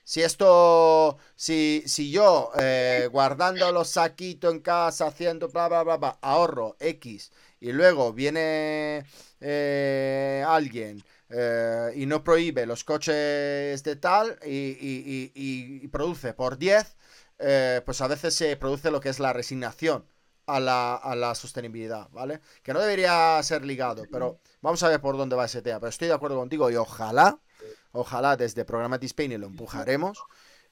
si esto, si, si yo eh, guardando los saquitos en casa, haciendo bla, bla, bla, bla, ahorro X y luego viene eh, alguien eh, y no prohíbe los coches de tal y, produce por 10, eh, pues a veces se produce lo que es la resignación a la, sostenibilidad, ¿vale? Que no debería ser ligado, pero vamos a ver por dónde va ese tema. Pero estoy de acuerdo contigo y ojalá, ojalá desde Programmatic Spain y lo empujaremos,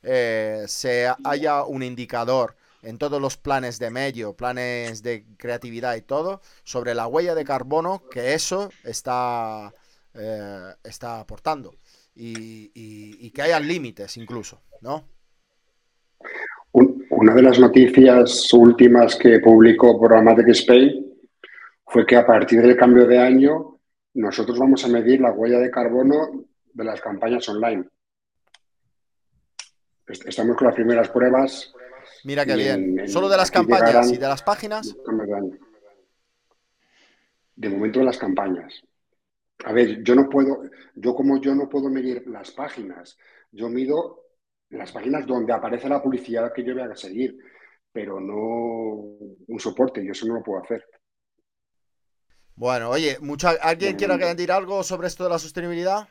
se haya un indicador en todos los planes de medio, planes de creatividad y todo, sobre la huella de carbono que eso está, eh, está aportando. Y, que haya límites incluso, ¿no? Una de las noticias últimas que publicó Programmatic Spain fue que a partir del cambio de año nosotros vamos a medir la huella de carbono de las campañas online. Estamos con las primeras pruebas Mira qué bien. ¿Solo de las campañas y de las páginas? De momento de las campañas. A ver, yo no puedo, yo como yo no puedo medir las páginas, yo mido las páginas donde aparece la publicidad que yo voy a seguir, pero no un soporte, yo eso no lo puedo hacer. Bueno, oye, ¿alguien quiere añadir algo sobre esto de la sostenibilidad?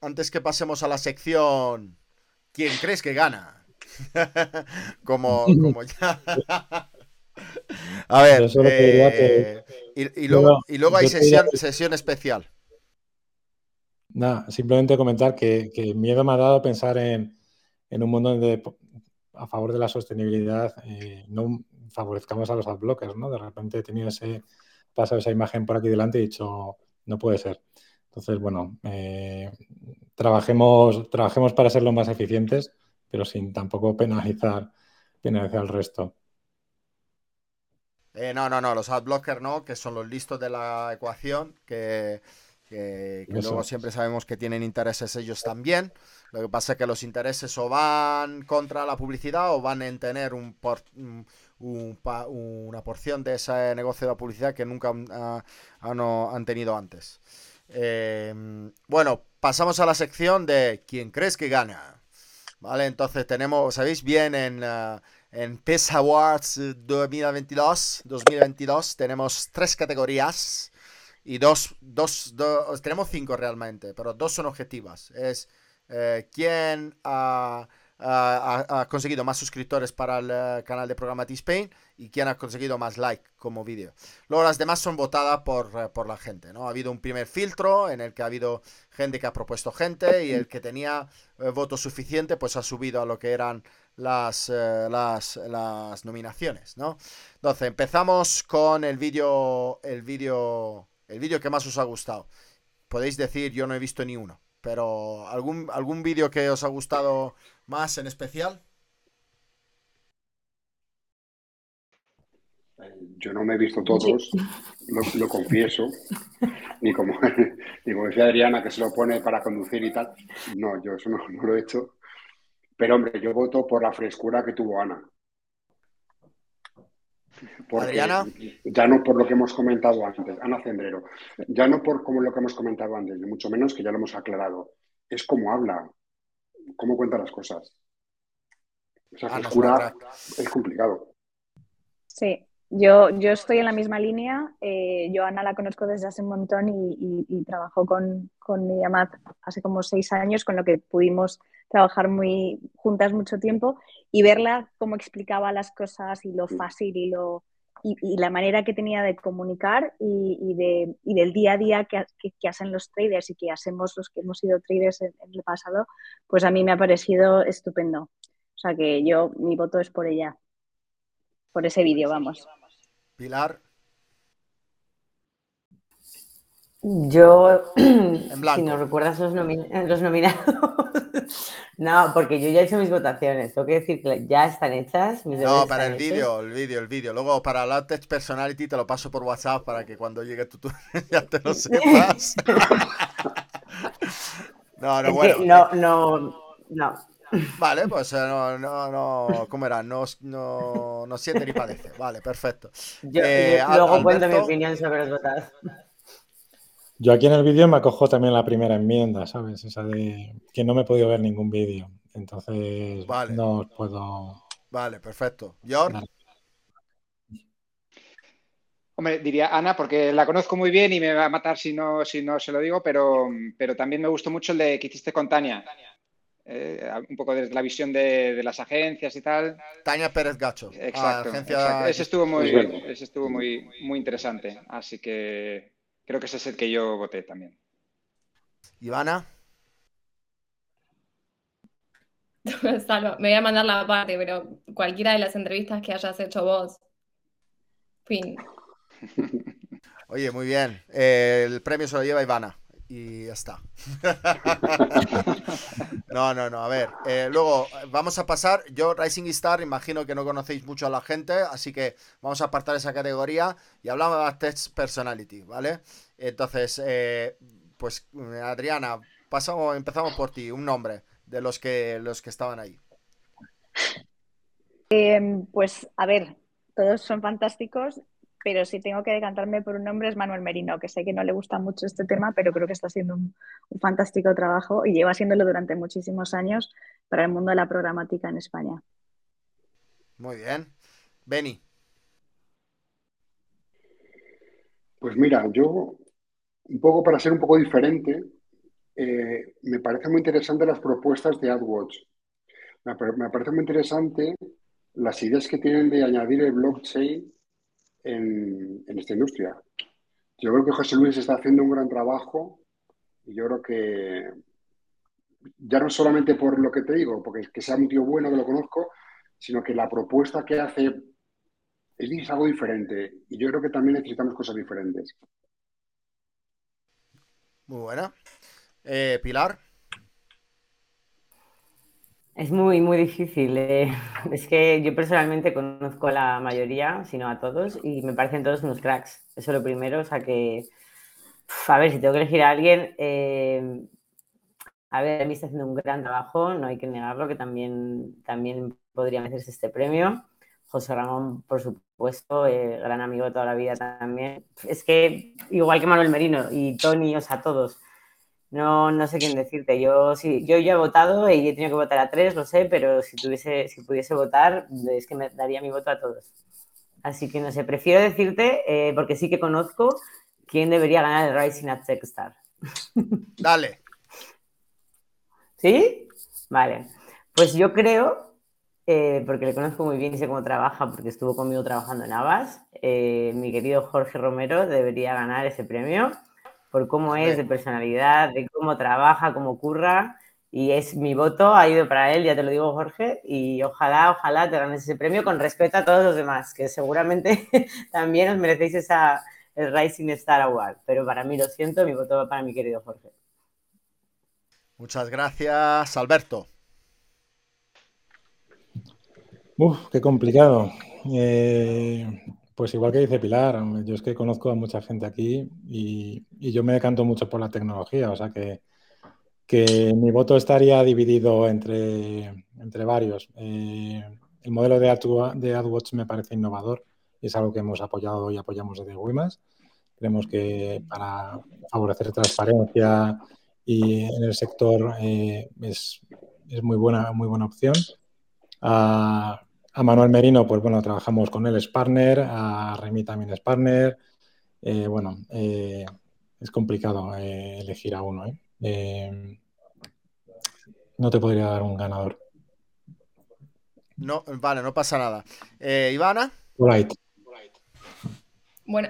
Antes que pasemos a la sección ¿Quién crees que gana? como, como ya. A ver, eh, y, luego, y luego hay sesión, sesión especial. Nada, simplemente comentar que, que, miedo me ha dado pensar en, un mundo donde a favor de la sostenibilidad eh, no favorezcamos a los adblockers, ¿no? De repente he tenido ese, pasado esa imagen por aquí delante y he dicho, no puede ser. Entonces, bueno, eh, trabajemos, trabajemos para ser lo más eficientes, pero sin tampoco penalizar, penalizar al resto. Eh, no, no, no, los adblockers no, que son los listos de la ecuación, que, luego siempre sabemos que tienen intereses ellos también. Lo que pasa es que los intereses o van contra la publicidad o van en tener un, una porción de ese negocio de la publicidad que nunca han, tenido antes. Em, bueno, pasamos a la sección de ¿Quién crees que gana? Vale, entonces tenemos, ¿sabéis bien? En, uh, en Awards 2022, 2022 tenemos tres categorías y dos, dos, tenemos cinco realmente, pero dos son objetivas. Es eh, quién ha, conseguido más suscriptores para el eh, canal de Programmatic Spain y quién ha conseguido más like como vídeo. Luego las demás son votadas por, eh, por, la gente, ¿no? Ha habido un primer filtro en el que ha habido gente que ha propuesto gente y el que tenía voto suficiente pues ha subido a lo que eran las, eh, las, las, nominaciones, ¿no? Entonces, empezamos con el vídeo, el vídeo, el vídeo que más os ha gustado. Podéis decir, yo no he visto ni uno, pero ¿algún, algún vídeo que os ha gustado más en especial? Yo no me he visto todos, lo, confieso, ni como, ni como decía Adriana, que se lo pone para conducir y tal. No, yo eso no lo he hecho. Pero hombre, yo voto por la frescura que tuvo Ana. Adriana. Ya no por lo que hemos comentado antes, Ana Cendrero, ya no por como lo que hemos comentado antes, ni mucho menos que ya lo hemos aclarado. Es como habla, cómo cuenta las cosas. Esa frescura es complicado. Sí, yo, yo estoy en la misma línea. Eh, yo Ana la conozco desde hace un montón y, y, trabajó con, con hace como seis años, con lo que pudimos trabajar muy juntas mucho tiempo y verla cómo explicaba las cosas y lo fácil y lo y, la manera que tenía de comunicar y, de, y del día a día que, que, hacen los traders y que hacemos los que hemos sido traders en, el pasado, pues a mí me ha parecido estupendo. O sea que yo, mi voto es por ella, por ese vídeo, vamos. Pilar. Yo, si nos recuerdas los, los nominados, no, porque yo ya he hecho mis votaciones. Tengo que decir que ya están hechas. no, para el vídeo, el vídeo, el vídeo. Luego para la Text Personality te lo paso por WhatsApp para que cuando llegue tu turno ya te lo sepas. no, no, bueno. No, no, no. Vale, pues eh, no, no, no, ¿cómo era? No, no, no siente ni padece. Vale, perfecto. Yo, eh, luego cuento mi opinión sobre los votados. Yo aquí en el vídeo me acojo también la primera enmienda, ¿sabes? Esa de que no me he podido ver ningún vídeo. Entonces, no os puedo. Vale, perfecto. ¿George? Hombre, diría Ana, porque la conozco muy bien y me va a matar si no, si no se lo digo, pero, pero también me gustó mucho el de que hiciste con Tania. Eh, un poco desde la visión de, las agencias y tal. Tania Pérez Gacho. Exacto. Ese estuvo muy, ese estuvo muy, muy interesante. Así que Creo que ese es el que yo voté también. Ivana. me voy a mandar la parte, pero cualquiera de las entrevistas que hayas hecho vos. Fin. Oye, muy bien. el premio se lo lleva Ivana y ya está. no, no, no, a ver. Eh, luego vamos a pasar. Yo, Rising Star, imagino que no conocéis mucho a la gente, así que vamos a apartar esa categoría y hablamos de Test Personality, ¿vale? Entonces, eh, pues Adriana, pasamos, empezamos por ti, un nombre de los que, los que estaban ahí. Em, pues a ver, todos son fantásticos pero si tengo que decantarme por un nombre es Manuel Merino, que sé que no le gusta mucho este tema, pero creo que está haciendo un, fantástico trabajo y lleva haciéndolo durante muchísimos años para el mundo de la programática en España. Muy bien. Beni. Pues mira, yo, un poco para ser un poco diferente, eh, me parece muy interesante las propuestas de AdWatch. Me, me parece muy interesante las ideas que tienen de añadir el blockchain en, esta industria. Yo creo que José Luis está haciendo un gran trabajo y yo creo que ya no solamente por lo que te digo, porque que sea un tío bueno que lo conozco, sino que la propuesta que hace es algo diferente. Y yo creo que también necesitamos cosas diferentes. Muy buena. Eh, Pilar. Es muy, muy difícil. Eh. Es que yo personalmente conozco a la mayoría, si no a todos, y me parecen todos unos cracks. Eso es lo primero. O sea que, a ver, si tengo que elegir a alguien, eh, a ver, a mí está haciendo un gran trabajo, no hay que negarlo, que también, también podría merecerse este premio. José Ramón, por supuesto, eh, gran amigo de toda la vida también. Es que, igual que Manuel Merino y Tony, o sea, todos no, no sé quién decirte. Yo sí, yo ya he votado y he tenido que votar a tres, lo sé, pero si tuviese, si pudiese votar, es que me daría mi voto a todos. Así que no sé, prefiero decirte, eh, porque sí que conozco quién debería ganar el Rising at Techstar. Dale. ¿Sí? Vale. Pues yo creo, eh, porque le conozco muy bien y sé cómo trabaja, porque estuvo conmigo trabajando en Avas, eh, mi querido Jorge Romero debería ganar ese premio por cómo es de personalidad, de cómo trabaja, cómo curra. Y es mi voto, ha ido para él, ya te lo digo, Jorge. Y ojalá, ojalá te ganes ese premio con respeto a todos los demás, que seguramente también os merecéis esa, el Rising Star Award. Pero para mí, lo siento, mi voto va para mi querido Jorge. Muchas gracias, Alberto. Uf, qué complicado. Eh, pues igual que dice Pilar, yo es que conozco a mucha gente aquí y, yo me decanto mucho por la tecnología, o sea que, mi voto estaría dividido entre, entre varios. Eh, el modelo de, AdWatch me parece innovador y es algo que hemos apoyado y apoyamos desde WIMAS. Creemos que para favorecer transparencia y en el sector eh, es, muy, buena, muy buena opción. Ah, a Manuel Merino, pues bueno, trabajamos con él, es partner, a Remy también es partner. Eh, bueno, eh, es complicado eh, elegir a uno. no te podría dar un ganador. No, vale, no pasa nada. Ivana. Right. Bueno,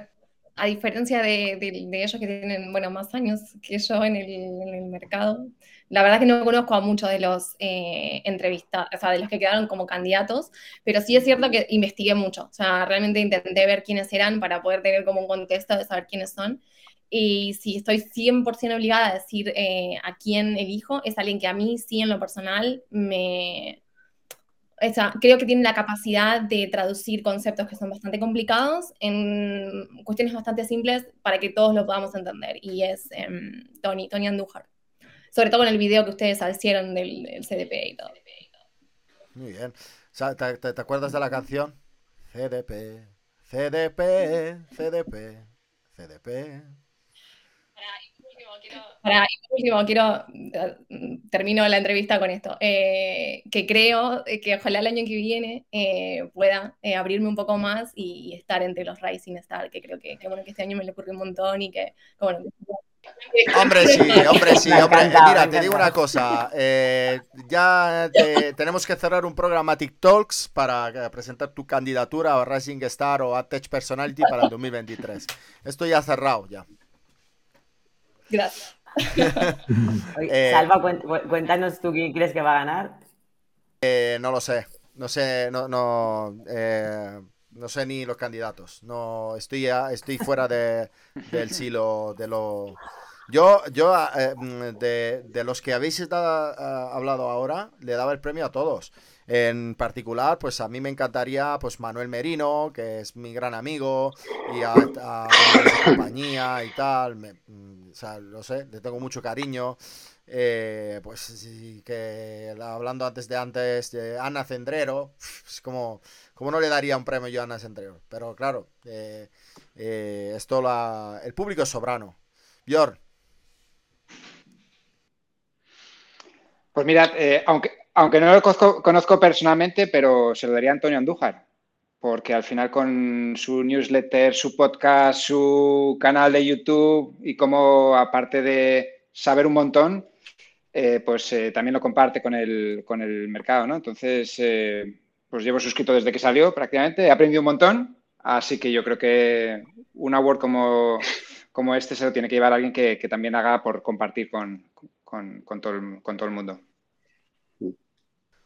a diferencia de, ellos que tienen, bueno, más años que yo en el, mercado, la verdad que no conozco a muchos de los eh, entrevistados, o de los que quedaron como candidatos, pero sí es cierto que investigué mucho. O sea, realmente intenté ver quiénes eran para poder tener como un contexto de saber quiénes son. Y si estoy 100% obligada a decir eh, a quién elijo, es alguien que a mí sí en lo personal me... Creo que tiene la capacidad de traducir conceptos que son bastante complicados en cuestiones bastante simples para que todos lo podamos entender. Y es em, Tony, Tony Andújar sobre todo con el video que ustedes hicieron del, CDP y todo. Muy bien. ¿Te, te, acuerdas de la canción? CDP, CDP, CDP, CDP. Para, último, quiero, eh, termino la entrevista con esto, eh, que creo que ojalá el año que viene eh, pueda abrirme un poco más y, estar entre los Rising Star, que creo que, bueno, que este año me le ocurrió un montón y que, bueno, Hombre, sí, hombre, sí, hombre. Mira, te digo una cosa. Eh, ya tenemos que cerrar un programa TikToks para presentar tu candidatura a Rising Star o a Tech Personality para el 2023. Esto ya cerrado, ya. Gracias. Eh, Salva, cuéntanos tú quién crees que va a ganar. Eh, no lo sé. No sé, no, no. no sé ni los candidatos. No, estoy, estoy fuera de, del silo de lo yo, yo eh, mm, de, los que habéis hablado ahora, le daba el premio a todos. En particular, pues a mí me encantaría, pues Manuel Merino, que es mi gran amigo, y a, a, compañía y tal. Mm, o sea, lo sé, le tengo mucho cariño. Eh, pues sí, que hablando antes de antes de Ana Cendrero, es como, como no le daría un premio yo a Ana Cendrero. Pero claro, eh, esto la, el público es sobrano. Bjorn, Pues mira, eh, aunque, aunque no lo conozco, personalmente, pero se lo daría a Antonio Andújar, porque al final con su newsletter, su podcast, su canal de YouTube y como aparte de saber un montón, eh, pues eh, también lo comparte con el, con el mercado, ¿no? Entonces, pues llevo suscrito desde que salió prácticamente, he aprendido un montón, así que yo creo que un award como, como este se lo tiene que llevar alguien que, que también haga por compartir con, con, todo, el, mundo.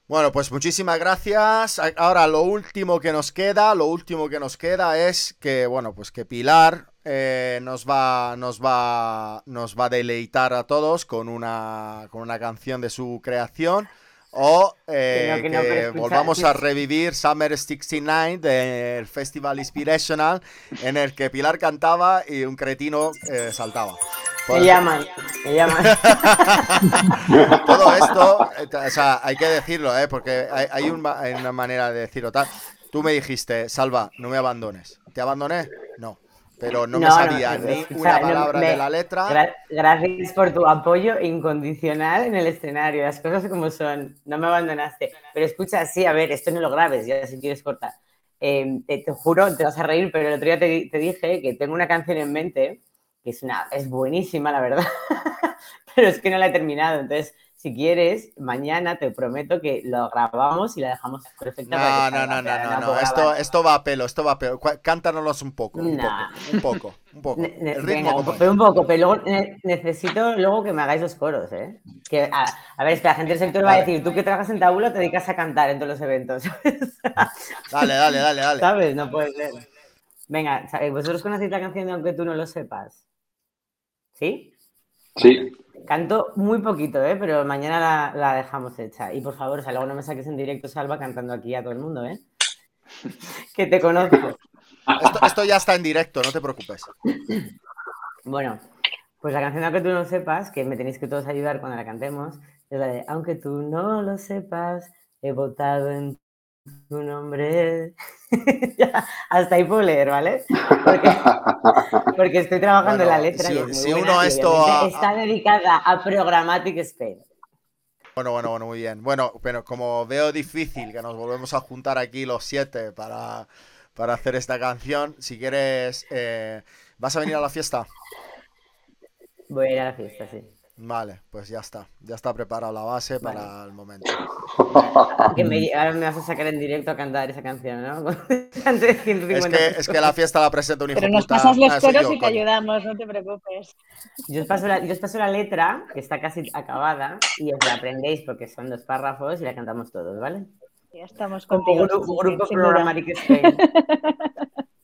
Bueno, pues muchísimas gracias. Ahora lo último que nos queda, lo último que nos queda es que, bueno, pues que Pilar eh, nos va, nos va, nos va a deleitar a todos con una, con una canción de su creación. O eh, Que no, que no, pero que escucha, volvamos a revivir Summer 69 del Festival Inspirational, en el que Pilar cantaba y un cretino eh, saltaba. Por Me llaman, me llaman. todo esto, eh, o sea, hay que decirlo, ¿eh? Porque hay, hay un ma- hay una manera de decirlo tal. Tú me dijiste, Salva, no me abandones. ¿Te abandoné? No. Pero no, me No, no, sabía no, ni una palabra me- de la letra. Gra- gracias por tu apoyo incondicional en el escenario, las cosas como son, no me abandonaste. Pero escucha, sí, a ver, esto no lo grabes, ya si quieres cortar. Eh, te, te juro, te vas a reír, pero el otro día te, te dije que tengo una canción en mente que es, una, es buenísima, la verdad, pero es que no la he terminado. Entonces, si quieres, mañana te prometo que lo grabamos y la dejamos perfecta. para No, que no, no, no, no, no. Esto, esto va a pelo, esto va a pelo. Cántanos un poco, un Nah. poco, un poco, un poco. El venga, ritmo un, poco, pero luego ne- necesito luego que me hagáis los coros, ¿eh? Que, a, a ver, es que la gente del sector va a decir, tú que trabajas en Tabula te dedicas a cantar en todos los eventos, Dale, dale, dale, dale. ¿sabes? No puede ser. Venga. ¿vosotros conocéis la canción de Aunque tú no lo sepas? ¿Sí? Sí, Canto muy poquito, ¿eh? Pero mañana la, la dejamos hecha. Y por favor, o sea, luego no me saques en directo, Salva, cantando aquí a todo el mundo, ¿eh? que te conozco. Esto, esto ya está en directo, no te preocupes. Bueno, pues la canción Aunque tú no lo sepas, que me tenéis que todos ayudar cuando la cantemos, es la de Aunque tú no lo sepas, he votado en tu nombre. Ya, hasta ahí puedo leer, ¿vale? Porque, porque estoy trabajando en la letra si- y es si uno esto a- está dedicada a Programmatic Spain. Bueno, bueno, bueno, muy bien. Bueno, pero como veo difícil que nos volvemos a juntar aquí los siete para, para hacer esta canción, si quieres, eh, ¿vas a venir a la fiesta? Voy a ir a la fiesta, sí. Vale, pues ya está. Ya está preparada la base para el momento. Que me, ahora me vas a sacar en directo a cantar esa canción, ¿no? Ante 150 Es que, es que la fiesta la presenta un hijo Pero nos puta. pasas los Ah, coros yo, y te coño. ayudamos, no te preocupes. Yo os, paso la, yo os paso la letra, que está casi acabada, y os la aprendéis porque son dos párrafos y la cantamos todos, ¿vale? Ya estamos Como contigo. grupo, sí, sí, grupo. Programmatic Spain.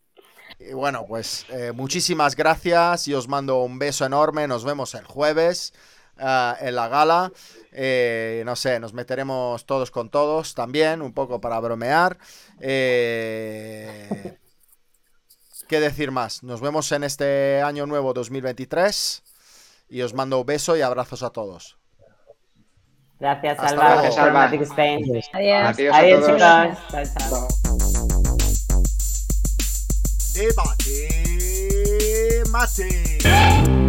Y bueno, pues eh, muchísimas gracias y os mando un beso enorme. Nos vemos el jueves ah, en la gala. Eh, no sé, nos meteremos todos con todos también, un poco para bromear. Eh, ¿Qué decir más? Nos vemos en este año nuevo 2023 y os mando un beso y abrazos a todos. Gracias, Hasta Spain. Adiós. Adiós a todos. chicos. Chao, chao. Debate mate.